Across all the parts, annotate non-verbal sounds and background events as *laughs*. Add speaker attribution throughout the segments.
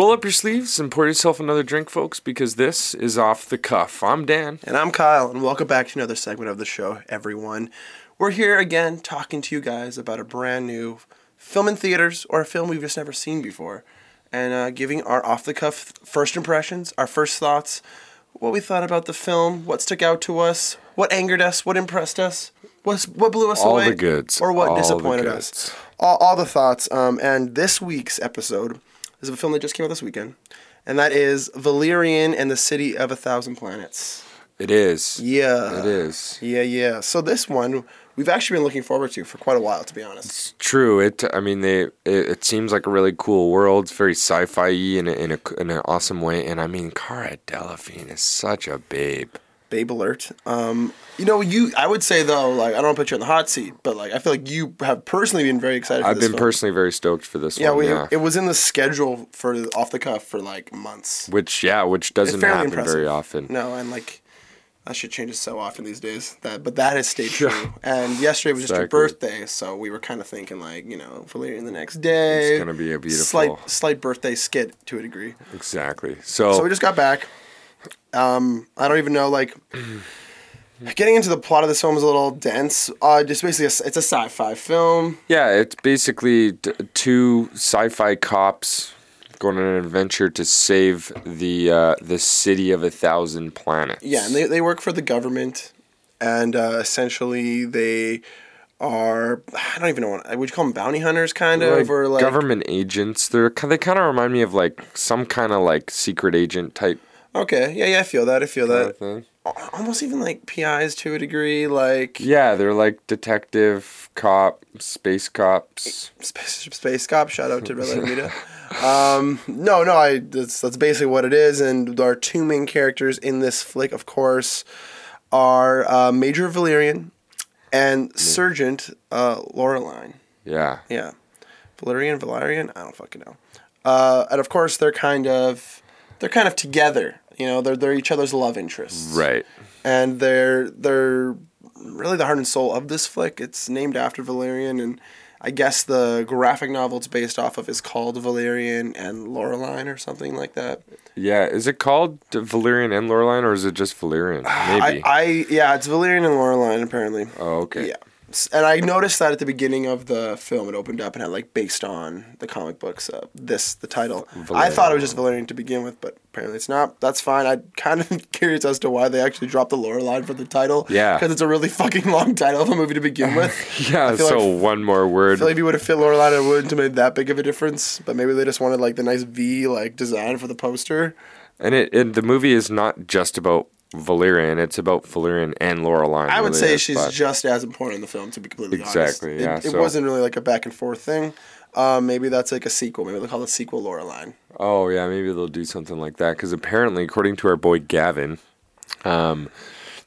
Speaker 1: roll up your sleeves and pour yourself another drink, folks, because this is off the cuff. I'm Dan.
Speaker 2: And I'm Kyle, and welcome back to another segment of the show, everyone. We're here again talking to you guys about a brand new film in theaters or a film we've just never seen before, and uh, giving our off the cuff first impressions, our first thoughts, what we thought about the film, what stuck out to us, what angered us, what impressed us, what's, what blew us
Speaker 1: All
Speaker 2: away,
Speaker 1: the goods.
Speaker 2: or what
Speaker 1: All the
Speaker 2: disappointed us. All, all the thoughts. Um, and this week's episode is a film that just came out this weekend, and that is Valerian and the City of a Thousand Planets.
Speaker 1: It is.
Speaker 2: Yeah.
Speaker 1: It is.
Speaker 2: Yeah, yeah. So this one we've actually been looking forward to for quite a while, to be honest.
Speaker 1: It's true. It. I mean, they. It, it seems like a really cool world. It's very sci-fi in a, in a in an awesome way. And I mean, Cara Delevingne is such a babe.
Speaker 2: Babe alert. Um, you know, you. I would say though, like I don't want to put you on the hot seat, but like I feel like you have personally been very excited. For this.
Speaker 1: I've been
Speaker 2: film.
Speaker 1: personally very stoked for this one.
Speaker 2: Yeah,
Speaker 1: one.
Speaker 2: we,
Speaker 1: yeah.
Speaker 2: it was in the schedule for off the cuff for like months.
Speaker 1: which yeah, which doesn't happen
Speaker 2: impressive.
Speaker 1: very often.
Speaker 2: No, and like that shit changes so often these days. That, but that has stayed *laughs*
Speaker 1: Yeah.
Speaker 2: true. And yesterday was just your birthday, so we were kind of thinking like, you know, for later in the next day.
Speaker 1: It's gonna be a beautiful.
Speaker 2: slight slight birthday skit to a degree.
Speaker 1: Exactly. So,
Speaker 2: So we just got back. Um, I don't even know like getting into the plot of this film is a little dense. Uh, just basically, a, it's a sci-fi film.
Speaker 1: yeah, it's basically t- two sci-fi cops going on an adventure to save the uh, the city of a thousand planets.
Speaker 2: Yeah, and they they work for the government, and uh, essentially they are I don't even know what would you call them bounty hunters kind of
Speaker 1: like
Speaker 2: or like
Speaker 1: government agents. They're they kind of remind me of like some kind of like secret agent type
Speaker 2: okay yeah yeah I feel that I feel
Speaker 1: kind
Speaker 2: that.
Speaker 1: of
Speaker 2: almost even like PIs to a degree like
Speaker 1: Yeah, they're like detective, cop, space cops.
Speaker 2: space, space cop shout out to Red Light *laughs* um no no I that's that's basically what it is and our two main characters in this flick of course are uh, Major Valerian and Sergeant uh, Laureline
Speaker 1: Yeah.
Speaker 2: yeah. Valerian Valerian I don't fucking know. Uh, and of course they're kind of they're kind of together you know they're they're each other's love interests
Speaker 1: Right.
Speaker 2: and they're they're really the heart and soul of this flick. It's named after Valerian, and I guess the graphic novel it's based off of is called Valerian and Laureline or something like that.
Speaker 1: Yeah. Is it called Valerian and Laureline, or is it just Valerian? *sighs* Maybe.
Speaker 2: I, I yeah, it's Valerian and Laureline apparently.
Speaker 1: oh, okay.
Speaker 2: Yeah. And I noticed that at the beginning of the film, it opened up and had like based on the comic books. Uh, this the title. I thought it was just Valerian to begin with, but apparently it's not. That's fine. I'm kind of *laughs* curious as to why they actually dropped the Laureline for the title.
Speaker 1: Yeah.
Speaker 2: because it's a really fucking long title of a movie to begin with. *laughs*
Speaker 1: Yeah.
Speaker 2: feel
Speaker 1: So
Speaker 2: like-
Speaker 1: one more word.
Speaker 2: I feel like if you would have fit Laureline, it wouldn't have made that big of a difference. But maybe they just wanted like the nice V like design for the poster.
Speaker 1: And it, it the movie is not just about Valerian; it's about Valerian and Laureline.
Speaker 2: I would
Speaker 1: really
Speaker 2: say
Speaker 1: is,
Speaker 2: she's
Speaker 1: but-
Speaker 2: just as important in the film, to be completely
Speaker 1: Exactly,
Speaker 2: honest.
Speaker 1: yeah,
Speaker 2: It, it
Speaker 1: so-
Speaker 2: wasn't really like a back and forth thing. Um, maybe that's like a sequel. Maybe they'll call it sequel Laureline.
Speaker 1: Oh yeah, maybe they'll do something like that. Because apparently, according to our boy Gavin, um,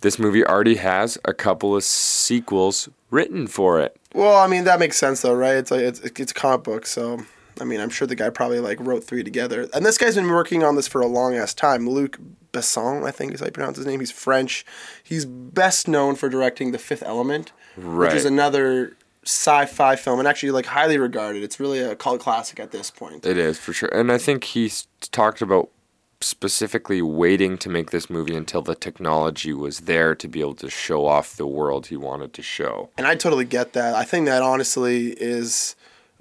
Speaker 1: this movie already has a couple of sequels written for it.
Speaker 2: Well, I mean that makes sense though, right? It's like it's it's a comic book, so I mean I'm sure the guy probably like wrote three together. And this guy's been working on this for a long ass time. Luc Besson, I think is how you pronounce his name. He's French. He's best known for directing The Fifth Element, which is another sci-fi film and actually like highly regarded. It's really a cult classic at this point.
Speaker 1: It is for sure, and I think he's talked about specifically waiting to make this movie until the technology was there to be able to show off the world he wanted to show.
Speaker 2: And I totally get that. I think that honestly is,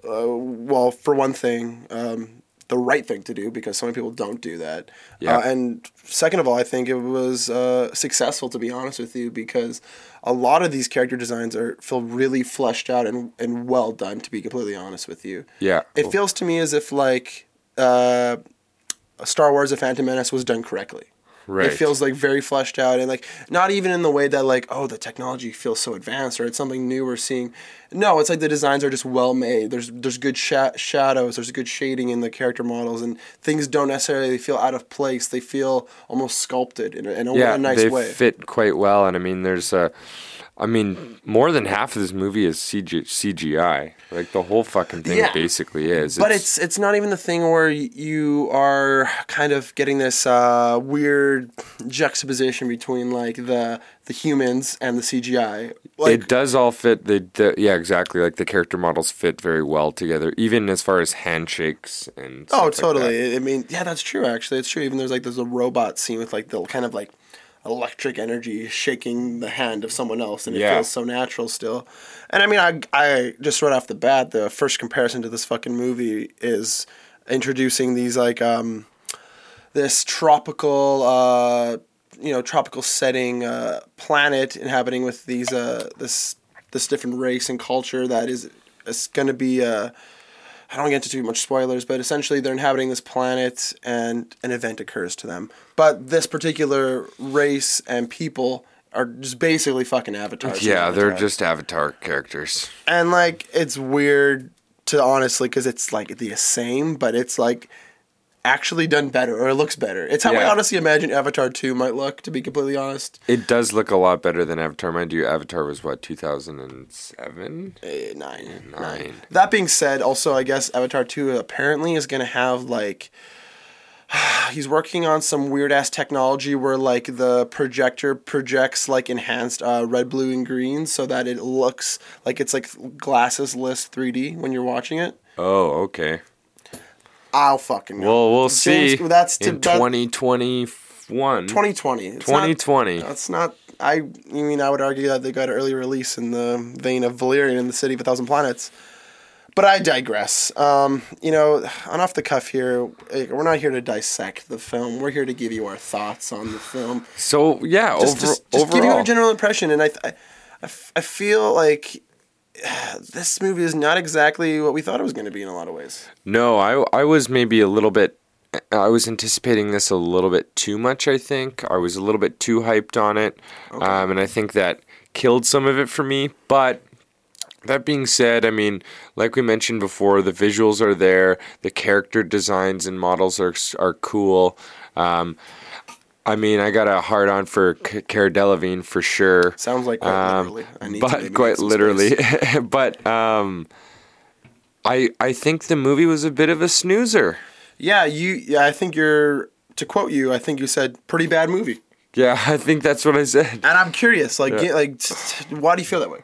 Speaker 2: uh, well, for one thing, um, the right thing to do because so many people don't do that.
Speaker 1: Yeah.
Speaker 2: Uh, and second of all, I think it was uh, successful to be honest with you because a lot of these character designs are feel really fleshed out and, and well done. To be completely honest with you,
Speaker 1: Yeah,
Speaker 2: it feels to me as if like uh, Star Wars: The Phantom Menace was done correctly.
Speaker 1: Right.
Speaker 2: It feels like very fleshed out and like not even in the way that like oh the technology feels so advanced or it's something new we're seeing. No, it's like the designs are just well made. There's there's good sha- shadows. There's good shading in the character models and things don't necessarily feel out of place. They feel almost sculpted in a, in a,
Speaker 1: yeah,
Speaker 2: a nice
Speaker 1: they
Speaker 2: way.
Speaker 1: fit quite well, and I mean, there's a I mean, more than half of this movie is CG, CGI. Like the whole fucking thing
Speaker 2: Yeah.
Speaker 1: basically is.
Speaker 2: But it's it's not even the thing where you are kind of getting this uh, weird juxtaposition between like the the humans and the CGI. Like,
Speaker 1: it does all fit. The, the yeah, exactly. Like the character models fit very well together, even as far as handshakes and.
Speaker 2: oh,
Speaker 1: stuff like
Speaker 2: totally. I mean, yeah, that's true. Actually, it's true. Even there's like there's a robot scene with like the kind of like electric energy shaking the hand of someone else, and it
Speaker 1: Yeah.
Speaker 2: feels so natural still. And I mean, I I just right off the bat, the first comparison to this fucking movie is introducing these like um this tropical uh you know tropical setting uh planet inhabiting with these uh this this different race and culture that is is going to be uh I don't get into too much spoilers, but essentially they're inhabiting this planet and an event occurs to them. But this particular race and people are just basically fucking avatars.
Speaker 1: Yeah, they're just Avatar characters.
Speaker 2: and like it's weird to honestly because it's like the same, but it's like actually done better or it looks better. It's how I honestly imagine Avatar two might look. To be completely honest,
Speaker 1: It does look a lot better than Avatar. Mind you, Avatar was what two thousand and seven.
Speaker 2: Eh, nine, nine.
Speaker 1: Nine.
Speaker 2: That being said, also I guess Avatar two apparently is gonna have like. *sighs* He's working on some weird ass technology where like the projector projects like enhanced uh, red, blue, and green so that it looks like it's like glasses list 3D when you're watching it.
Speaker 1: Oh, okay.
Speaker 2: I'll fucking know.
Speaker 1: Well, we'll
Speaker 2: James,
Speaker 1: see.
Speaker 2: That's to
Speaker 1: in
Speaker 2: that-
Speaker 1: twenty twenty one.
Speaker 2: 2020. It's not-
Speaker 1: 2020.
Speaker 2: That's not. I. I mean, I would argue that they got an early release in the vein of Valerian in the City of a Thousand Planets. But I digress. Um, you know, *sighs* on off the cuff here, eh, we're not here to dissect the film. We're here to give you our thoughts on the film.
Speaker 1: So yeah,
Speaker 2: Just,
Speaker 1: over,
Speaker 2: just, just give you
Speaker 1: overall,
Speaker 2: a general impression, and I, I, I feel like *sighs* this movie is not exactly what we thought it was going to be in a lot of ways.
Speaker 1: no, I I was maybe a little bit. I was anticipating this a little bit too much. I think I was a little bit too hyped on it, um, and I think that killed some of it for me. But that being said, I mean, like we mentioned before, the visuals are there, the character designs and models are are cool. Um, I mean, I got a hard on for C- Cara Delevingne for sure.
Speaker 2: Sounds like quite
Speaker 1: Um,
Speaker 2: literally. I need to
Speaker 1: but quite literally *laughs* but um i i think the movie was a bit of a snoozer
Speaker 2: Yeah, you. Yeah, I think you're. To quote you, I think you said pretty bad movie.
Speaker 1: yeah *laughs* i think that's what i said
Speaker 2: And I'm curious, like, get- like, t- t- why do you feel that way?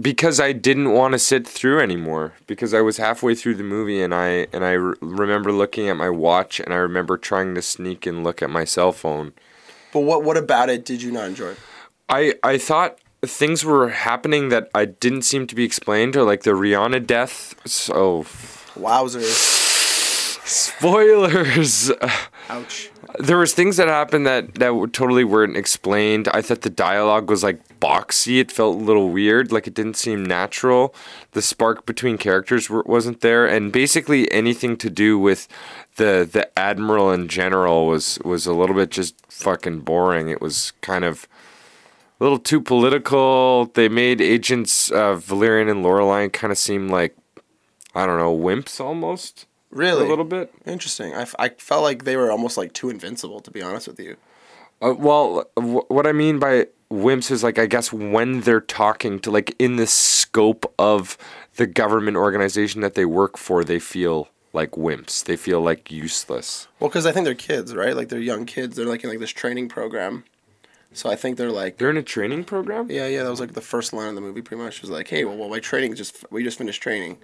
Speaker 1: Because i didn't want to sit through anymore because i was halfway through the movie and i and i re- remember looking at my watch and i remember trying to sneak and look at my cell phone
Speaker 2: But what what about it did you not enjoy?
Speaker 1: i i thought things were happening that i didn't seem to be explained or like the rihanna death so
Speaker 2: Wowzers! *sighs*
Speaker 1: spoilers
Speaker 2: Ouch.
Speaker 1: There was things that happened that that w- totally weren't explained. I thought the dialogue was like boxy. It felt a little weird, like it didn't seem natural. The spark between characters w- wasn't there, and basically anything to do with the the admiral in general was was a little bit just fucking boring. It was kind of a little too political. They made agents uh, Valerian and Lorelei kind of seem like I don't know wimps almost
Speaker 2: Really?
Speaker 1: a little bit.
Speaker 2: Interesting. I, f- I felt like they were almost like too invincible, to be honest with you.
Speaker 1: Uh, well, w- what I mean by wimps is like I guess when they're talking to like in the scope of the government organization that they work for, they feel like wimps. They feel like useless.
Speaker 2: Well, because I think they're kids, right? Like they're young kids. They're like in like this training program. So I think they're like,
Speaker 1: They're in a training program.
Speaker 2: yeah, yeah. That was like the first line of the movie. Pretty much It was like, hey, well, well my training just we just finished training.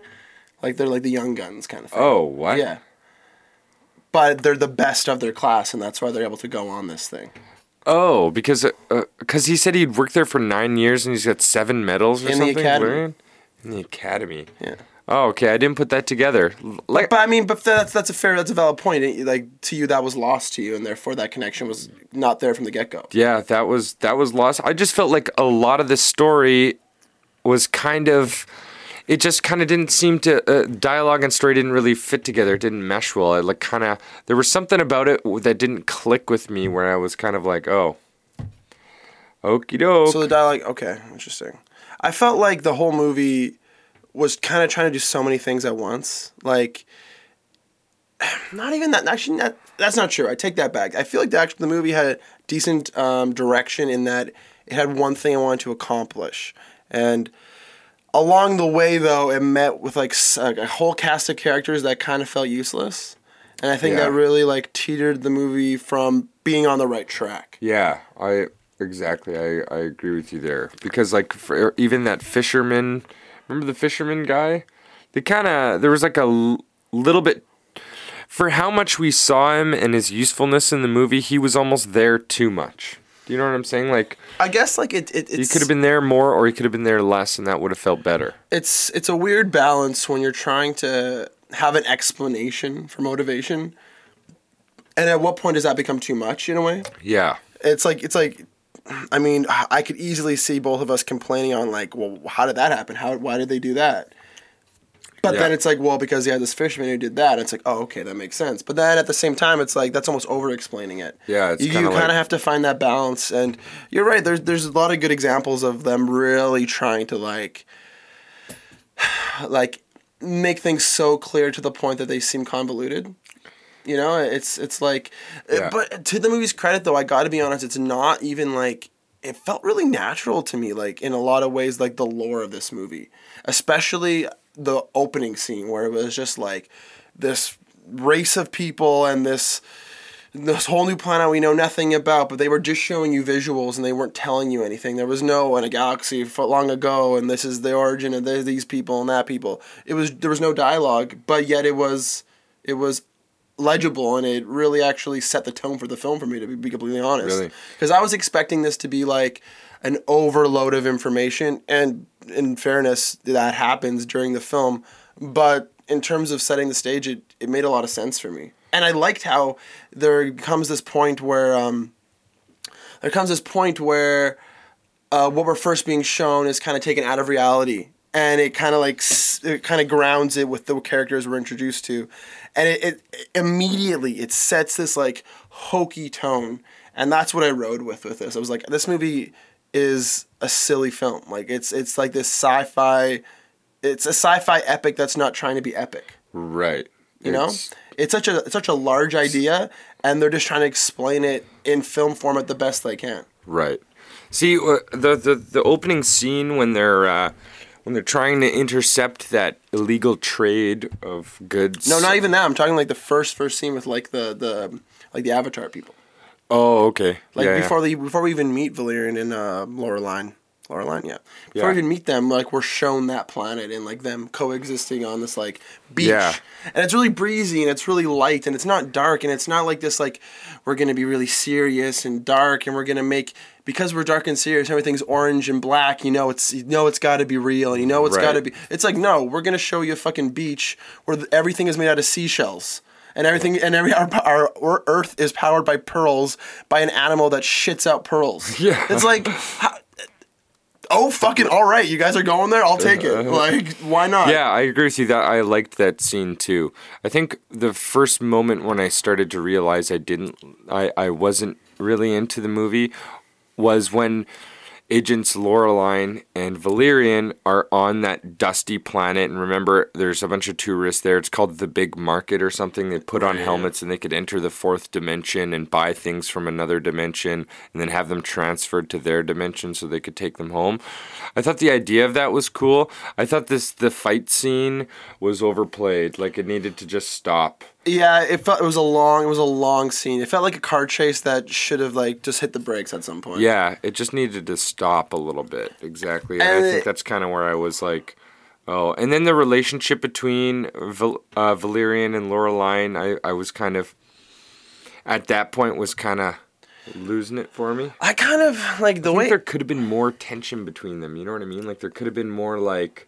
Speaker 2: Like they're like the young guns kind of thing.
Speaker 1: Oh, what?
Speaker 2: Yeah. But they're the best of their class, and that's why they're able to go on this thing.
Speaker 1: Oh, because uh, uh, because he said he'd worked there for nine years and he's got seven medals or
Speaker 2: In the
Speaker 1: something.
Speaker 2: academy.
Speaker 1: Valerian? In the academy.
Speaker 2: Yeah.
Speaker 1: Oh, okay. I didn't put that together. Like,
Speaker 2: But I mean, but that's that's a fair, that's a valid point. Like to you, that was lost to you, and therefore that connection was not there from the get go.
Speaker 1: yeah, that was that was lost. I just felt like a lot of the story was kind of it just kind of didn't seem to uh, dialogue and story didn't really fit together. It didn't mesh well. It like kind of there was something about it that didn't click with me where I was kind of like, oh, okie doke.
Speaker 2: So the dialogue, okay, interesting. I felt like the whole movie was kind of trying to do so many things at once. Like, *sighs* not even that. Actually, not, that's not true. I take that back. I feel like the actual the movie had a decent um, direction in that it had one thing I wanted to accomplish, and along the way though, it met with like a whole cast of characters that kind of felt useless, and I think
Speaker 1: Yeah.
Speaker 2: that really like teetered the movie from being on the right track.
Speaker 1: Yeah, I exactly. I, I agree with you there because like for, even that fisherman, remember the fisherman guy? They kind of there was like a l- little bit for how much we saw him and his usefulness in the movie. He was almost there too much. Do you know what I'm saying? Like
Speaker 2: I guess like it, it
Speaker 1: he could have been there more, or he could have been there less, and that would have felt better.
Speaker 2: it's it's a weird balance when you're trying to have an explanation for motivation. And at what point does that become too much in a way?
Speaker 1: Yeah,
Speaker 2: It's like it's like I mean, I could easily see both of us complaining on like, well, how did that happen? How why did they do that? But
Speaker 1: Yeah.
Speaker 2: then it's like, well, because he had this fisherman who did that. It's like, oh, okay, that makes sense. But then at the same time, it's like that's almost over explaining it.
Speaker 1: Yeah, it's
Speaker 2: you, you kind of
Speaker 1: like-
Speaker 2: have to find that balance. And you're right. There's there's a lot of good examples of them really trying to like, *sighs* like, make things so clear to the point that they seem convoluted. You know, it's it's like, uh,
Speaker 1: Yeah.
Speaker 2: but to the movie's credit, though, I got to be honest, it's not even like it felt really natural to me, like in a lot of ways, like the lore of this movie, especially the opening scene where it was just like this race of people and this this whole new planet we know nothing about, but they were just showing you visuals and they weren't telling you anything. There was no in a galaxy long ago, and this is the origin of these people and that people. It was there was no dialogue, but yet it was it was legible and it really actually set the tone for the film for me to be, be completely honest.
Speaker 1: Really?
Speaker 2: Because I was expecting this to be like an overload of information, and in fairness, that happens during the film. But in terms of setting the stage, it, it made a lot of sense for me. And I liked how there comes this point where um, there comes this point where uh, what we're first being shown is kind of taken out of reality and it kind of like it kind of grounds it with the characters we're introduced to and it, it immediately it sets this like hokey tone and that's what i rode with with this i was like this movie is a silly film like it's it's like this sci-fi it's a sci-fi epic that's not trying to be epic
Speaker 1: right.
Speaker 2: you know
Speaker 1: It's-
Speaker 2: it's such a it's such a large idea and they're just trying to explain it in film format the best they can
Speaker 1: Right. See uh, the the the opening scene when they're uh, when they're trying to intercept that illegal trade of goods.
Speaker 2: no not even that i'm talking like the first first scene with like the the like the avatar people
Speaker 1: Oh, okay.
Speaker 2: like
Speaker 1: Yeah, yeah.
Speaker 2: before they before we even meet valerian and uh Laureline. Laureline, yeah. Before
Speaker 1: Yeah.
Speaker 2: we even meet them, like we're shown that planet and like them coexisting on this like beach.
Speaker 1: Yeah.
Speaker 2: And it's really breezy and it's really light and it's not dark and it's not like this like we're gonna be really serious and dark and we're gonna make because we're dark and serious, everything's orange and black, you know it's you know it's gotta be real, and you know it's
Speaker 1: Right.
Speaker 2: gotta be it's like no, we're gonna show you a fucking beach where th- everything is made out of seashells. And everything, and every our, our, Earth is powered by pearls by an animal that shits out pearls. *laughs*
Speaker 1: Yeah.
Speaker 2: it's like, how, oh fucking all right, you guys are going there. I'll take it. Uh-huh. Like, why not?
Speaker 1: Yeah, I agree with you that I liked that scene too. I think the first moment when I started to realize I didn't I, I wasn't really into the movie was when agents Laureline and Valerian are on that dusty planet and remember there's a bunch of tourists there. It's called the Big Market or something. They put on helmets and they could enter the fourth dimension and buy things from another dimension and then have them transferred to their dimension so they could take them home. I thought the idea of that was cool. I thought this the fight scene was overplayed. Like it needed to just stop.
Speaker 2: Yeah, it felt it was a long, it was a long scene. It felt like a car chase that should have like just hit the brakes at some point.
Speaker 1: Yeah, it just needed to stop a little bit. Exactly. And,
Speaker 2: And
Speaker 1: I
Speaker 2: it-
Speaker 1: think that's kind of where I was like, oh. And then the relationship between Val- uh, Valerian and Laureline, I, I was kind of, at that point, was kind of losing it for me.
Speaker 2: I kind of like the
Speaker 1: I think
Speaker 2: way
Speaker 1: there could have been more tension between them. You know what I mean? Like there could have been more like,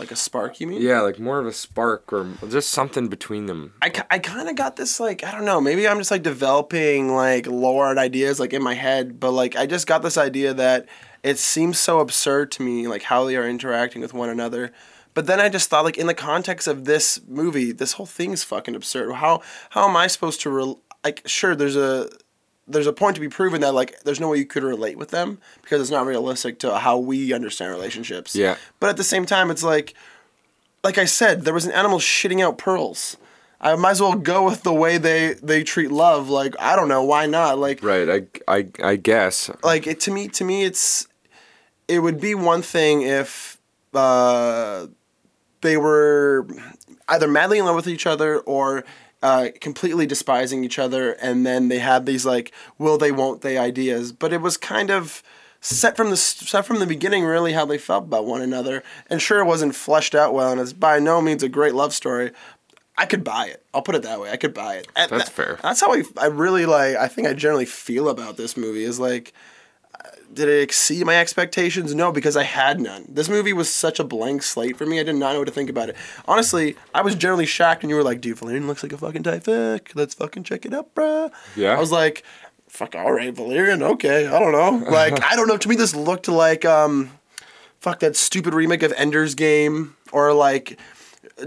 Speaker 2: like a spark. You mean?
Speaker 1: yeah, like more of a spark or just something between them.
Speaker 2: I, I kind of got this like I don't know maybe I'm just like developing like lore and ideas like in my head but like I just got this idea that it seems so absurd to me like how they are interacting with one another but then I just thought like in the context of this movie this whole thing's fucking absurd how how am I supposed to rel- like sure there's a there's a point to be proven that like there's no way you could relate with them because it's not realistic to how we understand relationships
Speaker 1: Yeah.
Speaker 2: but at the same time it's like like I said, there was an animal shitting out pearls. I might as well go with the way they they treat love. Like I don't know why not. Like
Speaker 1: Right. I, I, I guess.
Speaker 2: like it to me to me it's it would be one thing if uh, they were either madly in love with each other or uh, completely despising each other and then they had these like will they won't they ideas but it was kind of set from the set from the beginning really how they felt about one another and sure it wasn't fleshed out well and it's by no means a great love story I could buy it. I'll put it that way. I could buy it. And
Speaker 1: That's
Speaker 2: that-
Speaker 1: fair.
Speaker 2: That's how I, I really like. I think I generally feel about this movie is like, did it exceed my expectations? No, because I had none. This movie was such a blank slate for me. I did not know what to think about it. Honestly, I was generally shocked when you were like, "Dude, Valerian looks like a fucking typhic. Let's fucking check it out, bruh."
Speaker 1: Yeah.
Speaker 2: I was like, "Fuck, all right, Valerian. Okay, I don't know. *laughs* Like, I don't know. To me, this looked like um, fuck that stupid remake of Ender's Game or like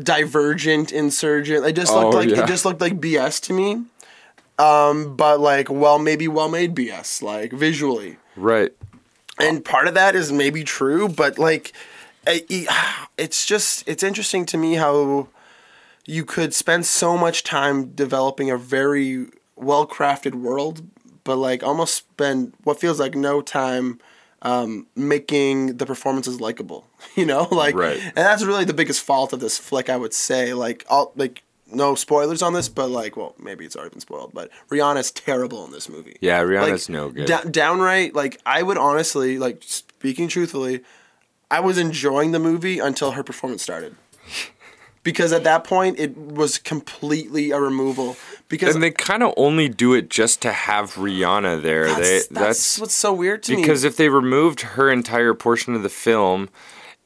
Speaker 2: Divergent, Insurgent. It just looked
Speaker 1: Oh,
Speaker 2: like
Speaker 1: yeah.
Speaker 2: it just looked like BS to me. Um, but like, well, maybe well made BS, like visually.
Speaker 1: Right.
Speaker 2: And part of that is maybe true, but like, it- it- *sighs* it's just it's interesting to me how you could spend so much time developing a very well crafted world, but like almost spend what feels like no time um, making the performances likable. *laughs* You know, like,
Speaker 1: Right.
Speaker 2: and that's really the biggest fault of this flick, I would say. Like, all like no spoilers on this, but like, well, maybe it's already been spoiled, but Rihanna's terrible in this movie.
Speaker 1: Yeah, Rihanna's
Speaker 2: Like,
Speaker 1: no good.
Speaker 2: da- downright, like I would honestly, like speaking truthfully, I was enjoying the movie until her performance started. Because at that point, it was completely a removal. Because
Speaker 1: and they kind of only do it just to have Rihanna there.
Speaker 2: that's,
Speaker 1: they
Speaker 2: that's,
Speaker 1: that's
Speaker 2: what's so weird to me.
Speaker 1: because if they removed her entire portion of the film,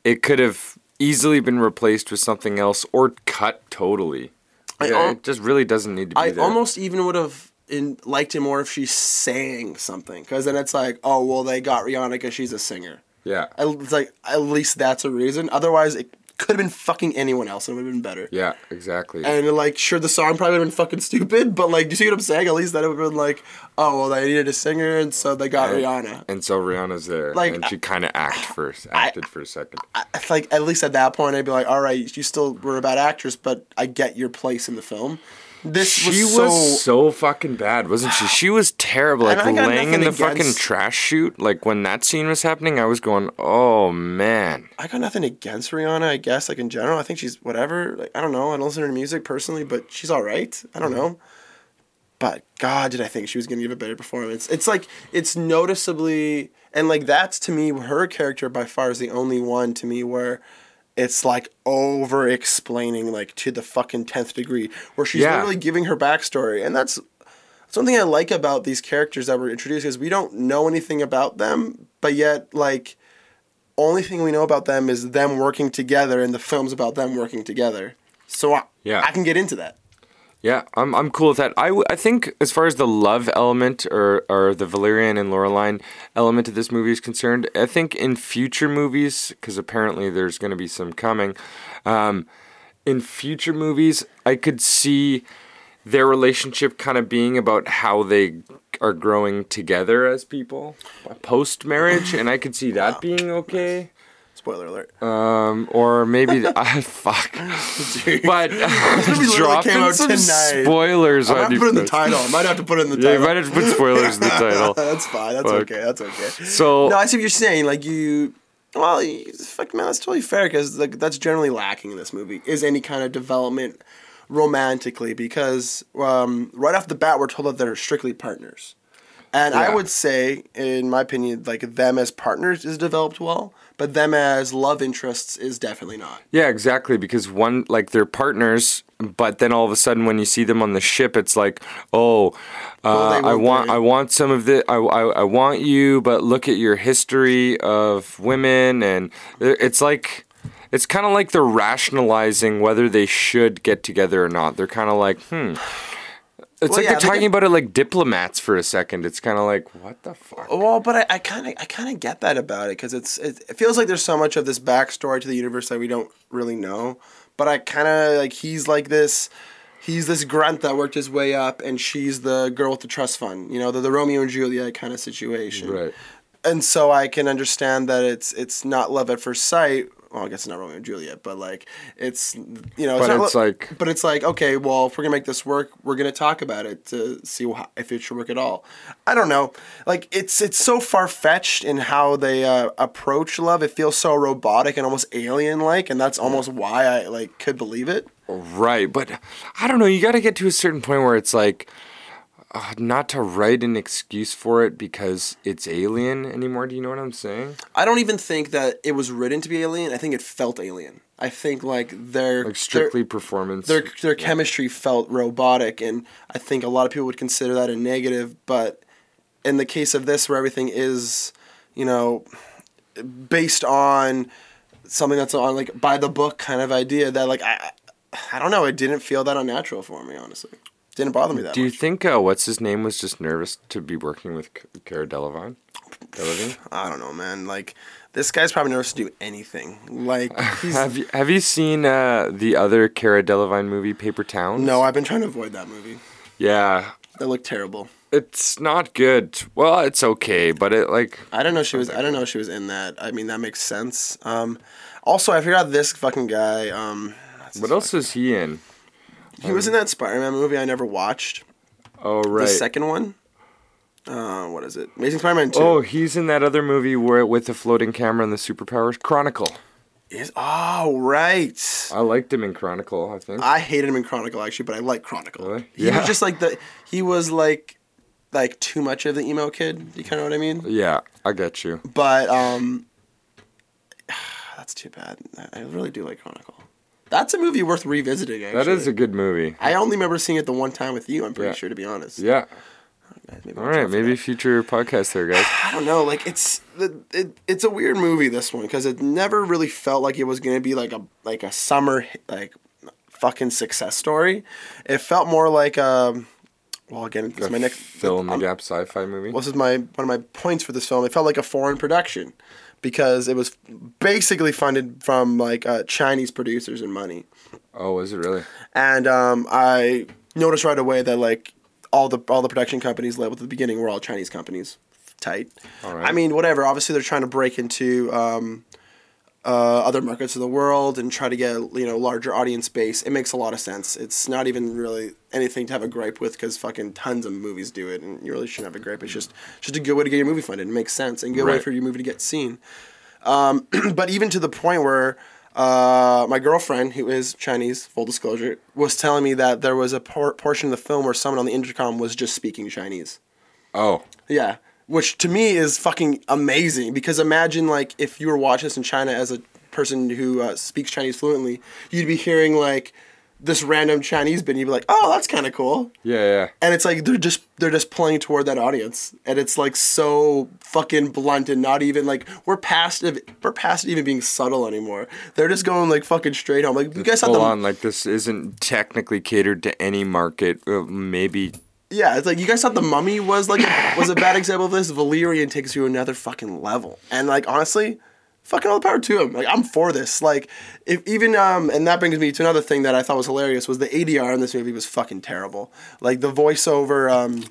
Speaker 1: it could have easily been replaced with something else or cut totally.
Speaker 2: I
Speaker 1: Yeah, it just really doesn't need to be
Speaker 2: I
Speaker 1: there.
Speaker 2: almost even would have in, liked it more if she sang something. Because then it's like, oh, well, they got Rihanna because she's a singer.
Speaker 1: yeah.
Speaker 2: I- It's like, at least that's a reason. Otherwise, it could have been fucking anyone else and it would have been better.
Speaker 1: Yeah, exactly.
Speaker 2: And like, sure, the song probably would have been fucking stupid, but like, do you see what I'm saying? At least that would have been like, oh well, they needed a singer, and so they got Rihanna.
Speaker 1: and so Rihanna's there,
Speaker 2: Like,
Speaker 1: and she kind of act first, acted for a second.
Speaker 2: I, like, at least at that point, I'd be like, all right, you still were a bad actress, but I get your place in the film. This
Speaker 1: She
Speaker 2: was,
Speaker 1: was
Speaker 2: so.
Speaker 1: so, fucking bad, wasn't she? She was terrible. Like laying in the fucking trash chute. Like when that scene was happening, I was going, "Oh man."
Speaker 2: I got nothing against Rihanna. I guess, like in general, I think she's whatever. Like, I don't know. I don't listen to her music personally, but she's all right. I don't mm-hmm. know. But God, did I think she was gonna give a better performance? It's like it's noticeably, and like that's to me her character by far is the only one to me where it's like over explaining like to the fucking tenth degree, where she's
Speaker 1: Yeah.
Speaker 2: literally giving her backstory, and that's something I like about these characters that were introduced is we don't know anything about them, but yet like only thing we know about them is them working together, and the film's about them working together. So I,
Speaker 1: Yeah.
Speaker 2: I can get into that.
Speaker 1: Yeah, I'm I'm cool with that. I, think as far as the love element or or the Valerian and Laureline element of this movie is concerned, I think in future movies, because apparently there's going to be some coming, um, in future movies, I could see their relationship kind of being about how they are growing together as people post marriage, and I could see that being okay.
Speaker 2: Spoiler alert.
Speaker 1: Um, or maybe I *laughs* ah, fuck. But *laughs*
Speaker 2: literally
Speaker 1: dropping some
Speaker 2: tonight.
Speaker 1: spoilers
Speaker 2: I might
Speaker 1: on
Speaker 2: have to put it in the title. I might have to put it in the *laughs*
Speaker 1: Yeah, you
Speaker 2: title.
Speaker 1: might have to put spoilers in the title.
Speaker 2: that's fine. That's
Speaker 1: Fuck.
Speaker 2: okay. That's okay.
Speaker 1: So
Speaker 2: No, I see what you're saying. Like you, well, fuck man, that's totally fair because like that's generally lacking in this movie is any kind of development romantically because um, right off the bat we're told that they're strictly partners, and I would say, in my opinion, like them as partners is developed well, but them as love interests is definitely not.
Speaker 1: yeah, exactly. Because one, like they're partners, but then all of a sudden, when you see them on the ship, it's like, oh, uh,
Speaker 2: they
Speaker 1: I want. I want some of the, I, I, I want you, but look at your history of women, and it's like. It's kind of like they're rationalizing whether they should get together or not. They're kind of like, hmm. It's
Speaker 2: Well,
Speaker 1: like
Speaker 2: yeah,
Speaker 1: they're
Speaker 2: they
Speaker 1: talking
Speaker 2: get-
Speaker 1: about it like diplomats for a second. It's kind of like, what the fuck?
Speaker 2: Well, but I- I kind of I kind of get that about it because it's it, it feels like there's so much of this backstory to the universe that we don't really know. But I kind of like he's like this. He's this grunt that worked his way up, and she's the girl with the trust fund. You know, the, the Romeo and Juliet kind of situation.
Speaker 1: Right.
Speaker 2: And so I can understand that it's it's not love at first sight, well, I guess it's not Romeo and Juliet, but like it's you know,
Speaker 1: But
Speaker 2: not
Speaker 1: it's
Speaker 2: li-
Speaker 1: like-
Speaker 2: but it's like okay, well, if we're gonna make this work, we're gonna talk about it to see if it should work at all. I don't know, like it's it's so far fetched in how they uh, approach love. It feels so robotic and almost alien like, and that's almost why I like could believe it.
Speaker 1: Right, but I don't know. You got to get to a certain point where it's like uh, not to write an excuse for it because it's alien anymore. Do you know what I'm saying?
Speaker 2: I don't even think that it was written to be alien. I think it felt alien. I think like their
Speaker 1: Like strictly performance.
Speaker 2: their their chemistry felt robotic, and I think a lot of people would consider that a negative. But in the case of this, where everything is, you know, based on something that's on like by the book kind of idea, that like I, I don't know, it didn't feel that unnatural for me. Honestly, didn't bother me that
Speaker 1: Do you think uh, what's his name was just nervous to be working with Cara Delevingne? Delevingne?
Speaker 2: I don't know, man. Like this guy's probably nervous to do anything. Like *laughs* he's.
Speaker 1: have you have you seen uh, the other Cara Delevingne movie, Paper Towns?
Speaker 2: no, I've been trying to avoid that movie.
Speaker 1: Yeah,
Speaker 2: That looked terrible.
Speaker 1: it's not good. Well, it's okay, but it like
Speaker 2: I don't know she was. I didn't know she was in that. I mean, that makes sense. Um, also, I figured out this fucking guy. Um,
Speaker 1: what else is he in?
Speaker 2: He was in that Spider-Man movie I never watched.
Speaker 1: Oh right.
Speaker 2: The second one. Uh, what is it? Amazing Spider-Man Two.
Speaker 1: Oh, he's in that other movie where with the floating camera and the superpowers, Chronicle.
Speaker 2: Is oh right.
Speaker 1: I liked him in Chronicle. I think.
Speaker 2: I hated him in Chronicle actually, but I like Chronicle.
Speaker 1: Really?
Speaker 2: He
Speaker 1: Yeah.
Speaker 2: was just like the. He was like, like too much of the emo kid. You kind of know what I mean?
Speaker 1: yeah, I get you.
Speaker 2: But um, *sighs* that's too bad. I really do like Chronicle. That's a movie worth revisiting. Actually.
Speaker 1: That is a good movie.
Speaker 2: I only remember seeing it the one time with you. I'm pretty
Speaker 1: Yeah.
Speaker 2: sure, to be honest.
Speaker 1: Yeah.
Speaker 2: Maybe
Speaker 1: All right, maybe
Speaker 2: that.
Speaker 1: future podcast there, guys. *sighs*
Speaker 2: I don't know. Like it's it, it, it's a weird movie. This one because it never really felt like it was gonna be like a like a summer like fucking success story. It felt more like um. Well, again, this is my next
Speaker 1: fill in the
Speaker 2: I'm-
Speaker 1: gap sci-fi movie.
Speaker 2: This is my one of my points for this film. It felt like a foreign production because it was basically funded from like uh, Chinese producers and money.
Speaker 1: Oh, was it really?
Speaker 2: and um, I noticed right away that like all the all the production companies labeled at the beginning were all Chinese companies. Tight.
Speaker 1: All right.
Speaker 2: I mean, whatever. Obviously, they're trying to break into um, uh, other markets of the world and try to get you know larger audience base. It makes a lot of sense. It's not even really anything to have a gripe with because fucking tons of movies do it, and you really shouldn't have a gripe. It's just just a good way to get your movie funded. It makes sense and good way for your movie to get seen. Um, *clears throat* but even to the point where uh, my girlfriend, who is Chinese, full disclosure, was telling me that there was a por- portion of the film where someone on the intercom was just speaking Chinese.
Speaker 1: Oh,
Speaker 2: Yeah, which to me is fucking amazing because imagine like if you were watching this in China as a person who uh, speaks Chinese fluently, you'd be hearing like this random Chinese bit, and you'd be like, "Oh, that's kind of cool."
Speaker 1: yeah, yeah.
Speaker 2: and it's like they're just they're just playing toward that audience and it's like so fucking blunt and not even like we're past we're past even being subtle anymore they're just going like fucking straight home like you guys
Speaker 1: Full
Speaker 2: the
Speaker 1: on, like this isn't technically catered to any market. Uh, maybe.
Speaker 2: Yeah it's like you guys thought the mummy was like a, was a bad example of this? Valerian takes you another fucking level. And like honestly fucking all the power to him. Like i'm for this. Like if even um and that brings me to another thing that i thought was hilarious was the adr in this movie was fucking terrible. Like the voiceover um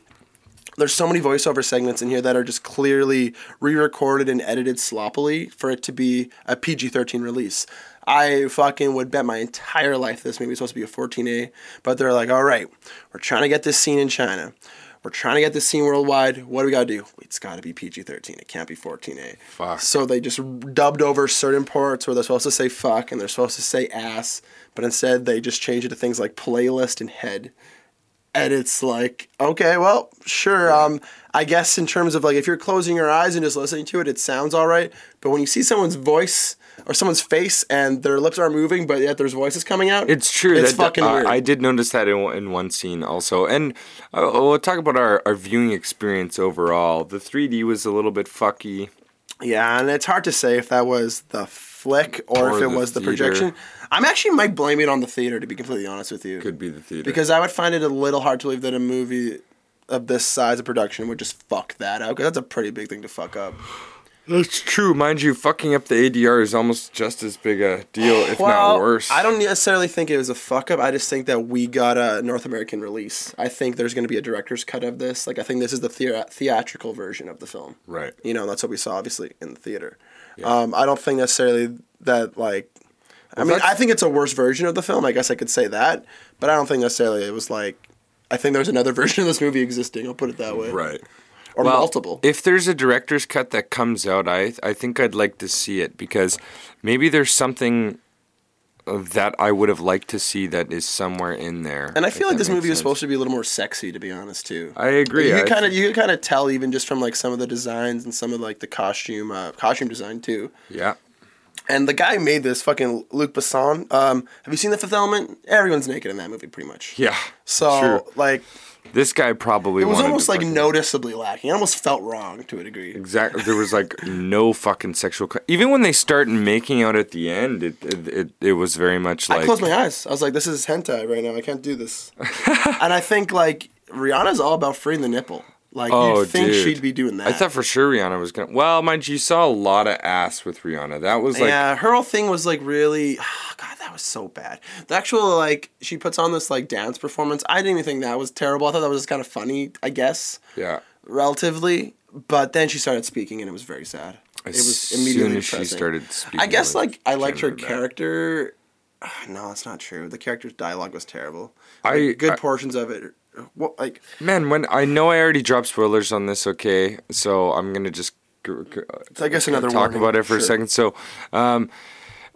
Speaker 2: there's so many voiceover segments in here that are just clearly re-recorded and edited sloppily for it to be a PG-13 release. I fucking would bet my entire life this movie is supposed to be a 14A, but they're like, all right, we're trying to get this scene in China. We're trying to get this scene worldwide. What do we gotta do? It's gotta be PG-13. It can't be 14A.
Speaker 1: Fuck.
Speaker 2: So they just dubbed over certain parts where they're supposed to say fuck and they're supposed to say ass, but instead they just changed it to things like playlist and head and it's like okay well sure um i guess in terms of like if you're closing your eyes and just listening to it it sounds all right but when you see someone's voice or someone's face and their lips are moving but yet there's voices coming out
Speaker 1: It's true.
Speaker 2: it's
Speaker 1: that,
Speaker 2: fucking
Speaker 1: uh,
Speaker 2: weird
Speaker 1: I did notice that in, in one scene also. And uh, we'll talk about our, our viewing experience overall. The 3D was a little bit fucky.
Speaker 2: yeah and it's hard to say if that was the flick or,
Speaker 1: Or
Speaker 2: if it
Speaker 1: the
Speaker 2: was the
Speaker 1: theater.
Speaker 2: projection i'm actually might blame it on the theater to be completely honest with you
Speaker 1: Could be the theater.
Speaker 2: because i would find it a little hard to believe that a movie of this size of production would just fuck that up, because that's a pretty big thing to fuck up
Speaker 1: That's true, mind you. Fucking up the ADR is almost just as big a deal, if not worse.
Speaker 2: I don't necessarily think it was a fuck up. I just think that we got a North American release. I think there's going to be a director's cut of this. Like I think this is the thea- theatrical version of the film.
Speaker 1: Right.
Speaker 2: You know, that's what we saw obviously in the theater. Um, I don't think necessarily that like. I mean, I think it's a worse version of the film. I guess I could say that, but I don't think necessarily it was like. I think there's another *laughs* version of this movie existing. I'll put it that way.
Speaker 1: Right.
Speaker 2: Or
Speaker 1: Well,
Speaker 2: multiple.
Speaker 1: If there's a director's cut that comes out, I I think I'd like to see it because maybe there's something that I would have liked to see that is somewhere in there.
Speaker 2: And I feel like this movie is
Speaker 1: sense.
Speaker 2: supposed to be a little more sexy, to be honest, too.
Speaker 1: I agree.
Speaker 2: You kind of you could kind of tell even just from like some of the designs and some of like the costume uh, costume design too.
Speaker 1: Yeah.
Speaker 2: And the guy who made this fucking Luc Besson. Um, have you seen The Fifth Element? Everyone's naked in that movie, pretty much.
Speaker 1: Yeah.
Speaker 2: So
Speaker 1: True.
Speaker 2: like
Speaker 1: This guy probably
Speaker 2: it was almost like noticeably lacking. It almost felt wrong to a degree.
Speaker 1: Exactly. There was like no fucking sexual. Even when they start making out at the end, it it, it, it was very much like.
Speaker 2: I closed my eyes. I was like, "This is hentai right now. I can't do this." *laughs* and I think like Rihanna's all about freeing the nipple. Like
Speaker 1: Oh,
Speaker 2: you'd think
Speaker 1: dude.
Speaker 2: she'd be doing that.
Speaker 1: I thought for sure Rihanna was gonna. Well, mind you, you saw a lot of ass with Rihanna. That was like.
Speaker 2: yeah, her whole thing was like really, *sighs* God, that was so bad. The actual like she puts on this like dance performance. I didn't even think that was terrible. I thought that was just kind of funny, I guess,
Speaker 1: Yeah.
Speaker 2: relatively. But then she started speaking, and it was very sad.
Speaker 1: As
Speaker 2: it was
Speaker 1: soon
Speaker 2: immediately
Speaker 1: as she started speaking,
Speaker 2: I guess like I liked her character. *sighs* No, that's not true. The character's dialogue was terrible.
Speaker 1: I-
Speaker 2: Like, good
Speaker 1: I-
Speaker 2: portions of it. What like
Speaker 1: Man, when I know I already dropped spoilers on this, okay, so I'm gonna just. g-
Speaker 2: I guess another
Speaker 1: talk
Speaker 2: warning.
Speaker 1: about it for a second. So, um,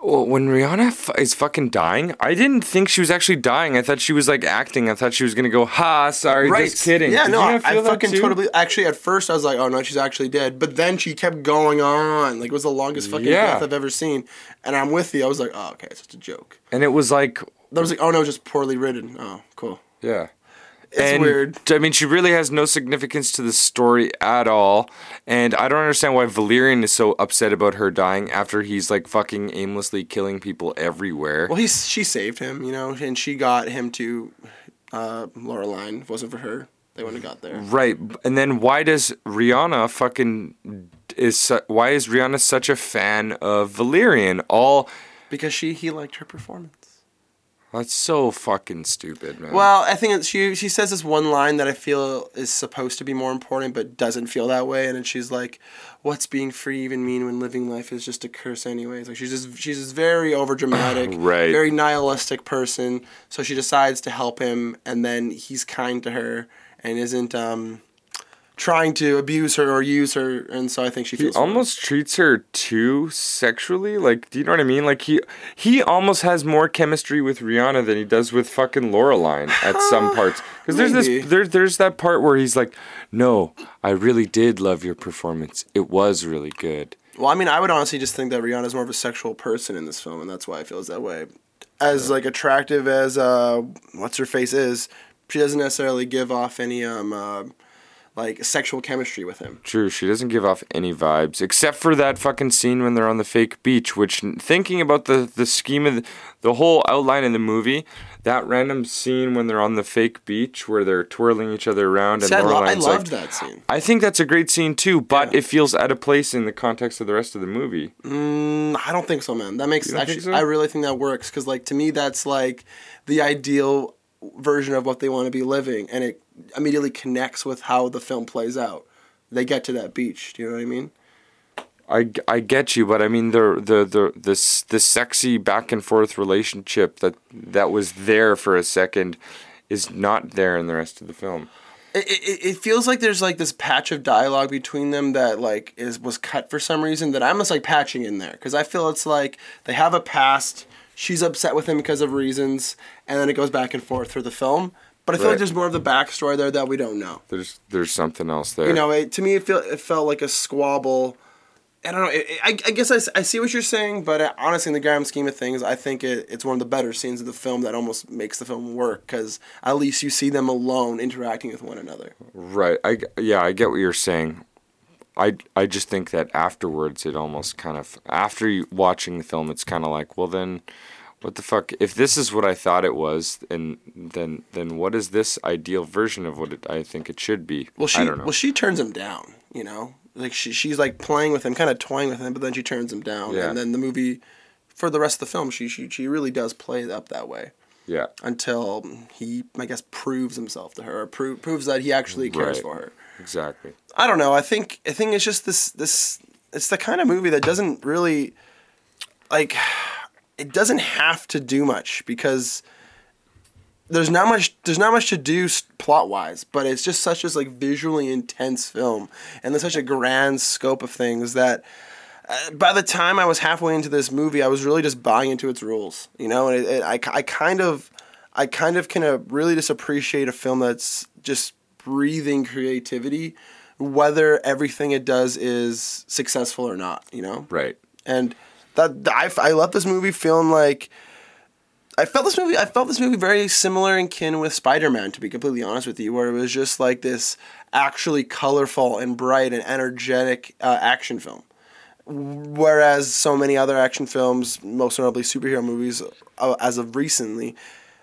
Speaker 1: well, when Rihanna f- is fucking dying, I didn't think she was actually dying. I thought she was like acting. I thought she was gonna go, "Ha, sorry, just kidding."
Speaker 2: Yeah,
Speaker 1: Did
Speaker 2: no, I, I fucking
Speaker 1: too?
Speaker 2: totally. Actually, at first I was like, "Oh no, she's actually dead," but then she kept going on. Like it was the longest fucking
Speaker 1: Yeah.
Speaker 2: death I've ever seen. And I'm with you. I was like, "Oh, okay, it's just a joke."
Speaker 1: And it was like,
Speaker 2: That was like, "Oh no, just poorly written." Oh, cool.
Speaker 1: yeah.
Speaker 2: It's
Speaker 1: and,
Speaker 2: weird.
Speaker 1: I mean, she really has no significance to the story at all. And I don't understand why Valerian is so upset about her dying after he's like fucking aimlessly killing people everywhere.
Speaker 2: Well, he's she saved him, you know, and she got him to uh, Laureline. If it wasn't for her, they wouldn't have got there.
Speaker 1: Right. And then why does Rihanna fucking is why is Rihanna such a fan of Valerian? All
Speaker 2: Because she he liked her performance.
Speaker 1: That's so fucking stupid, man.
Speaker 2: Well, I think it's, she she says this one line that I feel is supposed to be more important, but doesn't feel that way. And then she's like, "What's being free even mean when living life is just a curse anyways?" Like she's just she's this very overdramatic, *sighs*
Speaker 1: Right.
Speaker 2: very nihilistic person. So she decides to help him, and then he's kind to her and isn't um trying to abuse her or use her. And so I think she feels.
Speaker 1: he almost treats her too sexually. Like, do you know what I mean? Like he he almost has more chemistry with Rihanna than he does with fucking Laureline at some *laughs* parts. Because there's this there, there's that part where he's like, "No, I really did love your performance. It was really good."
Speaker 2: Well, I mean, I would honestly just think that Rihanna's more of a sexual person in this film, and that's why it feels that way. As like attractive as uh, what's her face is, she doesn't necessarily give off any um uh, like sexual chemistry with him.
Speaker 1: True, she doesn't give off any vibes except for that fucking scene when they're on the fake beach. Which, thinking about the the scheme of the, the whole outline of the movie, that random scene when they're on the fake beach where they're twirling each other around and
Speaker 2: I, lo- I loved
Speaker 1: like,
Speaker 2: that scene.
Speaker 1: I think that's a great scene too, but
Speaker 2: Yeah.
Speaker 1: it feels out of place in the context of the rest of the movie.
Speaker 2: Mm, I don't think so, man. That makes actually.
Speaker 1: so?
Speaker 2: I really think that works because, like, to me, that's like the ideal version of what they want to be living, and it immediately connects with how the film plays out. They get to that beach. Do you know what I mean?
Speaker 1: I, I get you, but I mean the the the the the sexy back and forth relationship that that was there for a second is not there in the rest of the film.
Speaker 2: it, it, it feels like there's like this patch of dialogue between them that like is was cut for some reason that I'm just like patching in there because I feel it's like they have a past. She's upset with him because of reasons, and then it goes back and forth through the film. But I feel
Speaker 1: Right.
Speaker 2: like there's more of the backstory there that we don't know.
Speaker 1: There's there's something else there.
Speaker 2: You know, it, to me, it felt it felt like a squabble. I don't know. It, I, I guess I, I see what you're saying, but honestly, in the grand scheme of things, I think it, it's one of the better scenes of the film that almost makes the film work because at least you see them alone interacting with one another.
Speaker 1: Right. I yeah, I get what you're saying. I I just think that afterwards it almost kind of after you watching the film it's kind of like, well then what the fuck if this is what I thought it was and then then what is this ideal version of what it, I think it should be?
Speaker 2: Well, she
Speaker 1: I don't know.
Speaker 2: well she turns him down. You know, Like she she's like playing with him, kind of toying with him, but then she turns him down,
Speaker 1: Yeah.
Speaker 2: and then the movie, for the rest of the film, she she she really does play it up that way
Speaker 1: Yeah.
Speaker 2: until he I guess proves himself to her, or pro- proves that he actually cares
Speaker 1: Right.
Speaker 2: for her.
Speaker 1: Exactly.
Speaker 2: I don't know. I think I think it's just this this it's the kind of movie that doesn't really like it doesn't have to do much because there's not much there's not much to do plot wise, but it's just such a like visually intense film and there's such a grand scope of things that uh, by the time I was halfway into this movie, I was really just buying into its rules, you know, and it, it, I, I kind of I kind of can uh, really just appreciate a film that's just breathing creativity, whether everything it does is successful or not, you know.
Speaker 1: Right.
Speaker 2: And that I, I left this movie feeling like I felt this movie I felt this movie very similar in kin with Spider-Man to be completely honest with you where it was just like this actually colorful and bright and energetic uh, action film. Whereas so many other action films most notably superhero movies uh, as of recently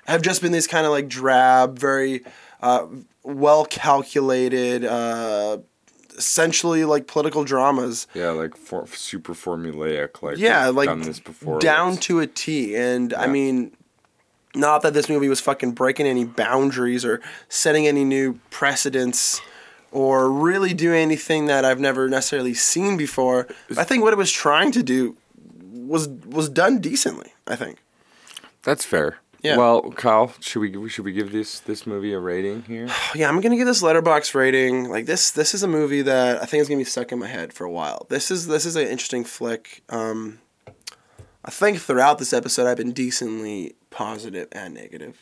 Speaker 2: have just been these kind of like drab very uh, well calculated uh, essentially like political dramas
Speaker 1: Yeah, like for, super formulaic. Like
Speaker 2: yeah, like
Speaker 1: done this before.
Speaker 2: down to a T. And I mean, not that this movie was fucking breaking any boundaries or setting any new precedents or really doing anything that I've never necessarily seen before. I think what it was trying to do was was done decently. I think.
Speaker 1: That's fair.
Speaker 2: Yeah.
Speaker 1: Well, Kyle, should we should we give this this movie a rating here? *sighs*
Speaker 2: Yeah, I'm gonna give this Letterboxd rating. Like this, this is a movie that I think is gonna be stuck in my head for a while. This is this is an interesting flick. Um, I think throughout this episode, I've been decently positive and negative.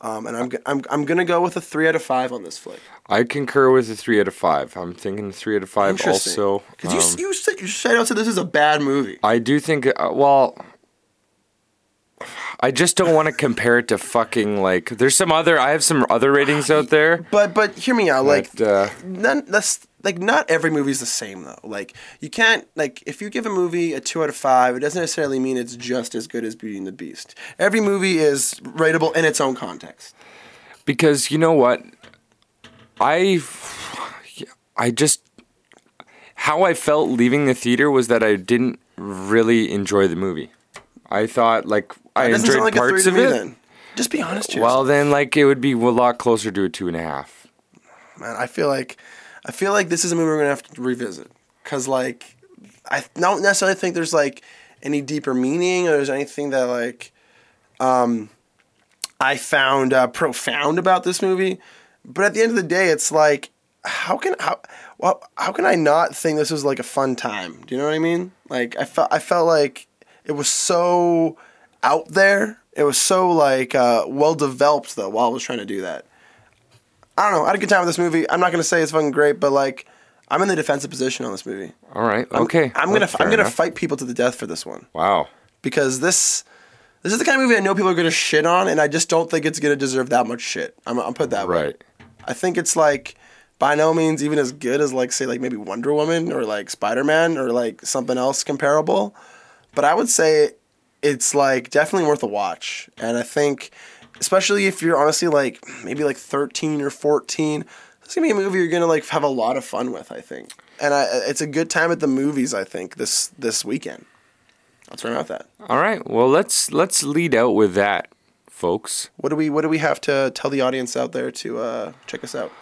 Speaker 2: Um, and I'm, I'm I'm gonna go with a three out of five on this flick.
Speaker 1: I concur with a three out of five. I'm thinking three out of five. Also,
Speaker 2: because you
Speaker 1: um,
Speaker 2: s you said you said out said this is a bad movie.
Speaker 1: I do think. Uh, well, I just don't want to compare it to fucking like. There's some other. I have some other ratings out there.
Speaker 2: But but hear me out. Like
Speaker 1: But, uh,
Speaker 2: none that's like not every movie's the same though. Like you can't like if you give a movie a two out of five, it doesn't necessarily mean it's just as good as Beauty and the Beast. Every movie is rateable in its own context.
Speaker 1: because you know what i i just how i felt leaving the theater was that i didn't really enjoy the movie i thought like i enjoyed
Speaker 2: like
Speaker 1: parts
Speaker 2: to
Speaker 1: of it
Speaker 2: then. Just be honest here.
Speaker 1: well then like it would be a lot closer to a two and a half
Speaker 2: man, I feel like I feel like this is a movie we're gonna have to revisit because like I don't necessarily think there's like any deeper meaning or there's anything that like um I found uh, profound about this movie, but at the end of the day, it's like how can how well how can I not think this was like a fun time? Do you know what I mean? Like I felt I felt like it was so out there. It was so like uh, well developed though while I was trying to do that. I don't know. I had a good time with this movie. I'm not gonna say it's fucking great, but like, I'm in the defensive position on this movie.
Speaker 1: all right okay
Speaker 2: I'm gonna I'm gonna
Speaker 1: enough.
Speaker 2: fight people to the death for this one
Speaker 1: wow
Speaker 2: because this this is the kind of movie I know people are gonna shit on, and I just don't think it's gonna deserve that much shit. I'm I'm put that way.
Speaker 1: right
Speaker 2: I think it's like by no means even as good as like say like maybe Wonder Woman or like Spider Man or like something else comparable, but I would say it's like definitely worth a watch. And I think especially if you're honestly like maybe like 13 or 14, it's gonna be a movie you're gonna like have a lot of fun with. I think, and I, it's a good time at the movies. I think this this weekend. Where I'm at. That.
Speaker 1: all right well let's let's lead out with that folks
Speaker 2: What do we What do we have to tell the audience out there to uh, check us out?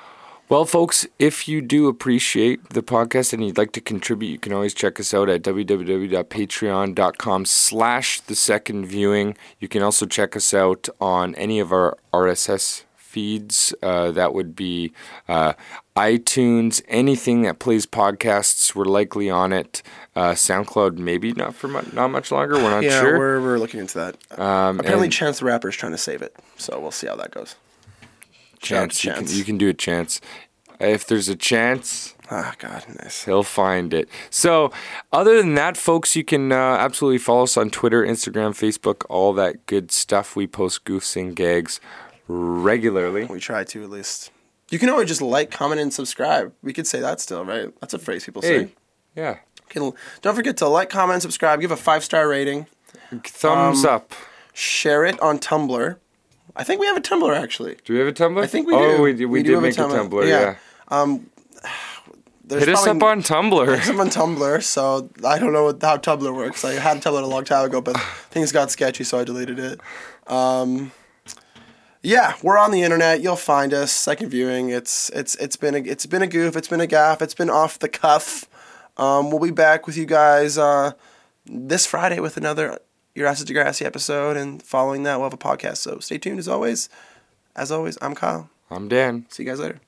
Speaker 1: Well, folks, if you do appreciate the podcast and you'd like to contribute, you can always check us out at www.patreon.com slash the second viewing. You can also check us out on any of our RSS feeds. Uh, that would be uh, iTunes, anything that plays podcasts. We're likely on it. Uh, SoundCloud, maybe not for mu- not much longer. We're not
Speaker 2: yeah,
Speaker 1: sure.
Speaker 2: we're we're looking into that.
Speaker 1: Um,
Speaker 2: Apparently, Chance the Rapper is trying to save it, so we'll see how that goes.
Speaker 1: Chance,
Speaker 2: Shout
Speaker 1: you can, you can do a chance. If there's a chance,
Speaker 2: Ah, God, nice.
Speaker 1: He'll find it. So, other than that, folks, you can uh, absolutely follow us on Twitter, Instagram, Facebook, all that good stuff. We post goofs and gags regularly.
Speaker 2: We try to at least. You can always just like, comment, and subscribe. We could say that still, right? That's a phrase people say.
Speaker 1: Yeah.
Speaker 2: Can, don't forget to like, comment, subscribe, give a five star rating,
Speaker 1: Thumbs
Speaker 2: Um,
Speaker 1: up.
Speaker 2: share it on Tumblr. I think we have a Tumblr actually.
Speaker 1: Do we have a Tumblr?
Speaker 2: I think we
Speaker 1: oh,
Speaker 2: do.
Speaker 1: we, did- we, did
Speaker 2: do
Speaker 1: make a Tumblr, yeah.
Speaker 2: Um, *sighs* there's
Speaker 1: Hit us up on Tumblr.
Speaker 2: I'm on Tumblr, so I don't know what, how Tumblr works. I had Tumblr a long time ago, but things got sketchy, so I deleted it. Um, yeah, we're on the internet. You'll find us. Second viewing. It's it's it's been a it's been a goof. It's been a gaff. It's been off the cuff. Um, we'll be back with you guys uh, this Friday with another Your is Degrassi episode, and following that, we'll have a podcast. So stay tuned as always. As always, I'm Kyle.
Speaker 1: I'm Dan.
Speaker 2: See you guys later.